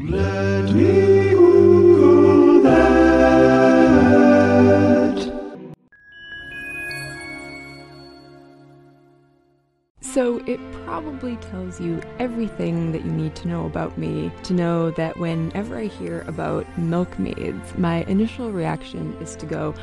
Let me Google that. So it probably tells you everything that you need to know about me to know that whenever I hear about milkmaids, my initial reaction is to go,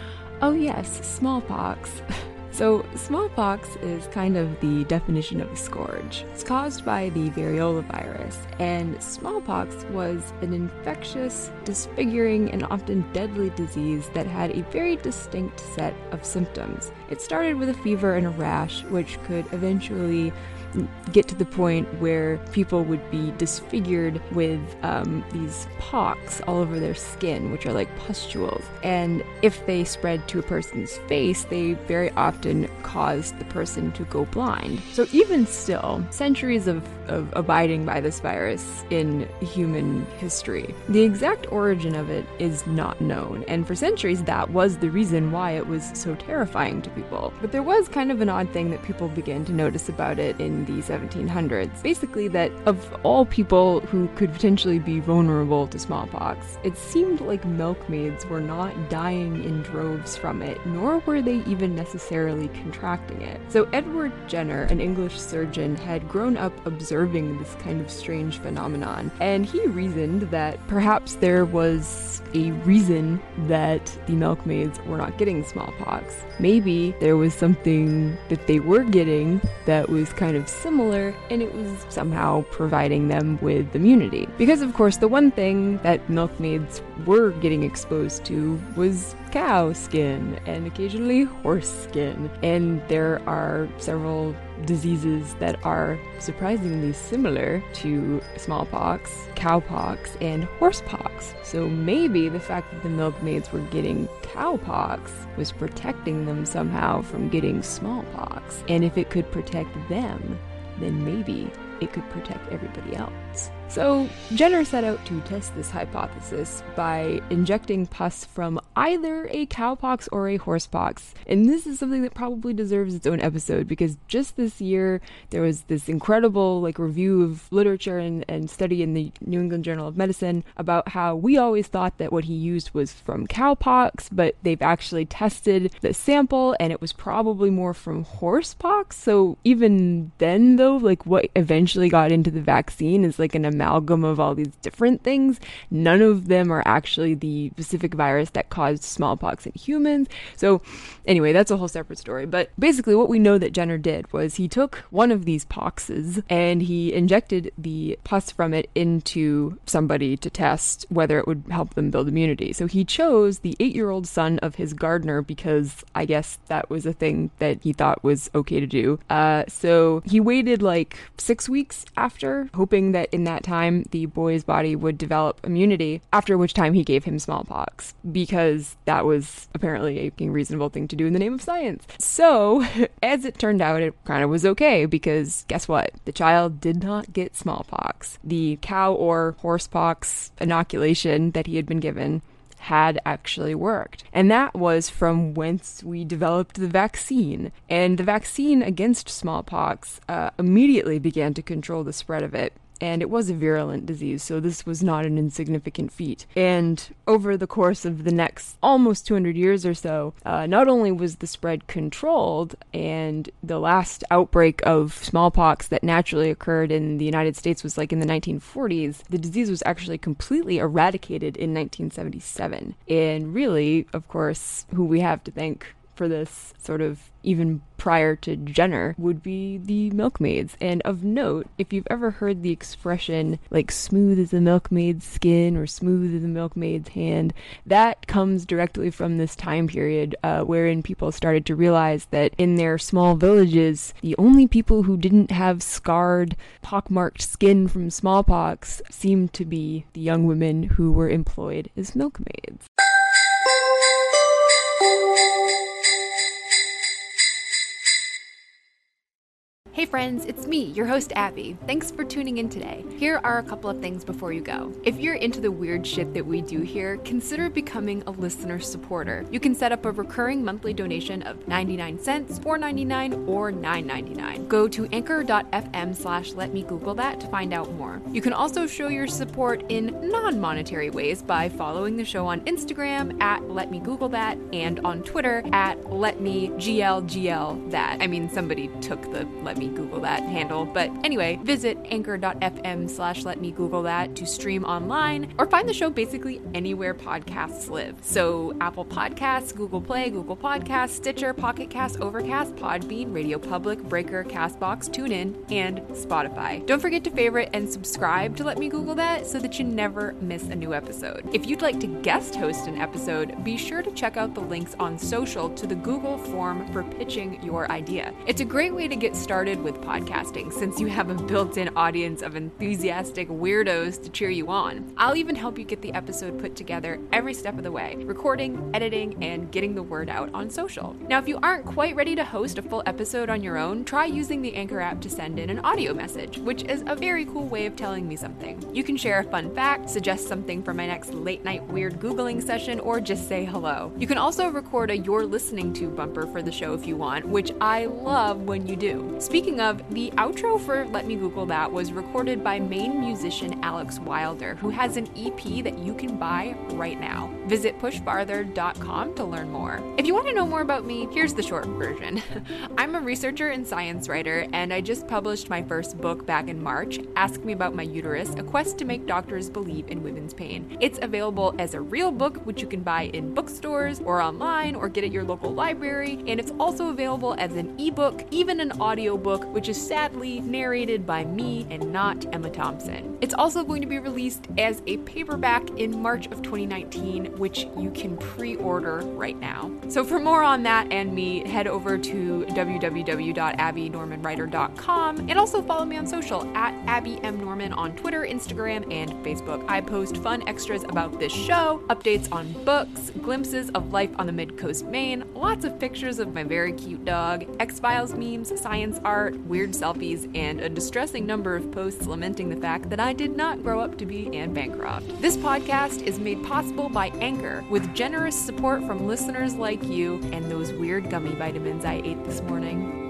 oh yes, smallpox. So, smallpox is kind of the definition of a scourge. It's caused by the variola virus, and smallpox was an infectious, disfiguring, and often deadly disease that had a very distinct set of symptoms. It started with a fever and a rash, which could eventually get to the point where people would be disfigured with um, these pocks all over their skin, which are like pustules. And if they spread to a person's face, they very often cause the person to go blind. So, even still, centuries of, of abiding by this virus in human history, the exact origin of it is not known. And for centuries, that was the reason why it was so terrifying to people. But there was kind of an odd thing that people began to notice about it in the 1700s. Basically, that of all people who could potentially be vulnerable to smallpox, it seemed like milkmaids were not dying in droves from it, nor were they even necessarily contracting it. So, Edward Jenner, an English surgeon, had grown up observing this kind of strange phenomenon, and he reasoned that perhaps there was a reason that the milkmaids were not getting smallpox. Maybe there was something that they were getting that was kind of similar, and it was somehow providing them with immunity. Because, of course, the one thing that milkmaids were getting exposed to was cow skin and occasionally horse skin. And there are several diseases that are surprisingly similar to smallpox, cowpox, and horsepox. So maybe the fact that the milkmaids were getting cowpox was protecting them somehow from getting smallpox. And if it could protect them, then maybe it could protect everybody else. So, Jenner set out to test this hypothesis by injecting pus from either a cowpox or a horsepox. And this is something that probably deserves its own episode because just this year there was this incredible like review of literature and, and study in the New England Journal of Medicine about how we always thought that what he used was from cowpox, but they've actually tested the sample and it was probably more from horsepox. So even then though, like what eventually got into the vaccine is like an amalgam of all these different things. None of them are actually the specific virus that caused smallpox in humans. So, anyway, that's a whole separate story. But basically, what we know that Jenner did was he took one of these poxes and he injected the pus from it into somebody to test whether it would help them build immunity. So, he chose the eight year old son of his gardener because I guess that was a thing that he thought was okay to do. Uh, so, he waited like six weeks after, hoping that in that time the boy's body would develop immunity, after which time he gave him smallpox because that was apparently a reasonable thing to do in the name of science. So, as it turned out, it kind of was okay because guess what? The child did not get smallpox. The cow or horsepox inoculation that he had been given had actually worked. And that was from whence we developed the vaccine. And the vaccine against smallpox uh, immediately began to control the spread of it and it was a virulent disease, so this was not an insignificant feat. And over the course of the next almost 200 years or so, uh, not only was the spread controlled, and the last outbreak of smallpox that naturally occurred in the United States was like in the 1940s, the disease was actually completely eradicated in 1977. And really, of course, who we have to thank for this sort of even prior to Jenner would be the milkmaids. And of note, if you've ever heard the expression like smooth as a milkmaid's skin or smooth as a milkmaid's hand, that comes directly from this time period uh, wherein people started to realize that in their small villages, the only people who didn't have scarred, pockmarked skin from smallpox seemed to be the young women who were employed as milkmaids. Hey friends, it's me, your host Abby. Thanks for tuning in today. Here are a couple of things before you go. If you're into the weird shit that we do here, consider becoming a listener supporter. You can set up a recurring monthly donation of 99 cents, 4.99, or 9.99. Go to anchor.fm slash let me Google that to find out more. You can also show your support in non-monetary ways by following the show on Instagram at let me Google that and on Twitter at let me GLGL that. I mean, somebody took the let me Google that handle. But anyway, visit anchor.fm slash let me Google that to stream online or find the show basically anywhere podcasts live. So Apple Podcasts, Google Play, Google Podcasts, Stitcher, Pocket Cast, Overcast, Podbean, Radio Public, Breaker, Castbox, TuneIn, and Spotify. Don't forget to favorite and subscribe to Let Me Google That so that you never miss a new episode. If you'd like to guest host an episode, be sure to check out the links on social to the Google form for pitching your idea. It's a great way to get started with podcasting since you have a built in audience of enthusiastic weirdos to cheer you on. I'll even help you get the episode put together every step of the way recording, editing, and getting the word out on social. Now, if you aren't quite ready to host a full episode on your own, try using the Anchor app to send in an audio message, which is a very cool way of telling me something. You can share a fun fact, suggest something for my next late night weird Googling session, or just say hello. You can also record a You're Listening to bumper for the show if you want, which I love when you do. Speaking of, the outro for Let Me Google That was recorded by Maine musician Alex Wilder, who has an EP that you can buy right now. Visit pushfarther.com to learn more. If you want to know more about me, here's the short version. I'm a researcher and science writer, and I just published my first book back in March, Ask Me About My Uterus A Quest to Make Doctors Believe in Women's Pain. It's available as a real book, which you can buy in bookstores or online or get at your local library, and it's also available as an ebook, even an audiobook, which is sadly narrated by me and not Emma Thompson. It's also going to be released as a paperback in March of 2019, which you can pre order right now. So, for more on that and me, head over to www.abbynormanwriter.com and also follow me on social at Abby M. Norman on Twitter, Instagram, and Facebook. I post fun extras about this show, updates on books, glimpses of life on the mid coast Maine, lots of pictures of my very cute dog, X Files memes, science art, weird selfies, and a distressing number of posts lamenting the fact that I did not grow up to be Anne Bancroft. This podcast is made possible by Anchor with generous support from listeners like you and those weird gummy vitamins I ate this morning.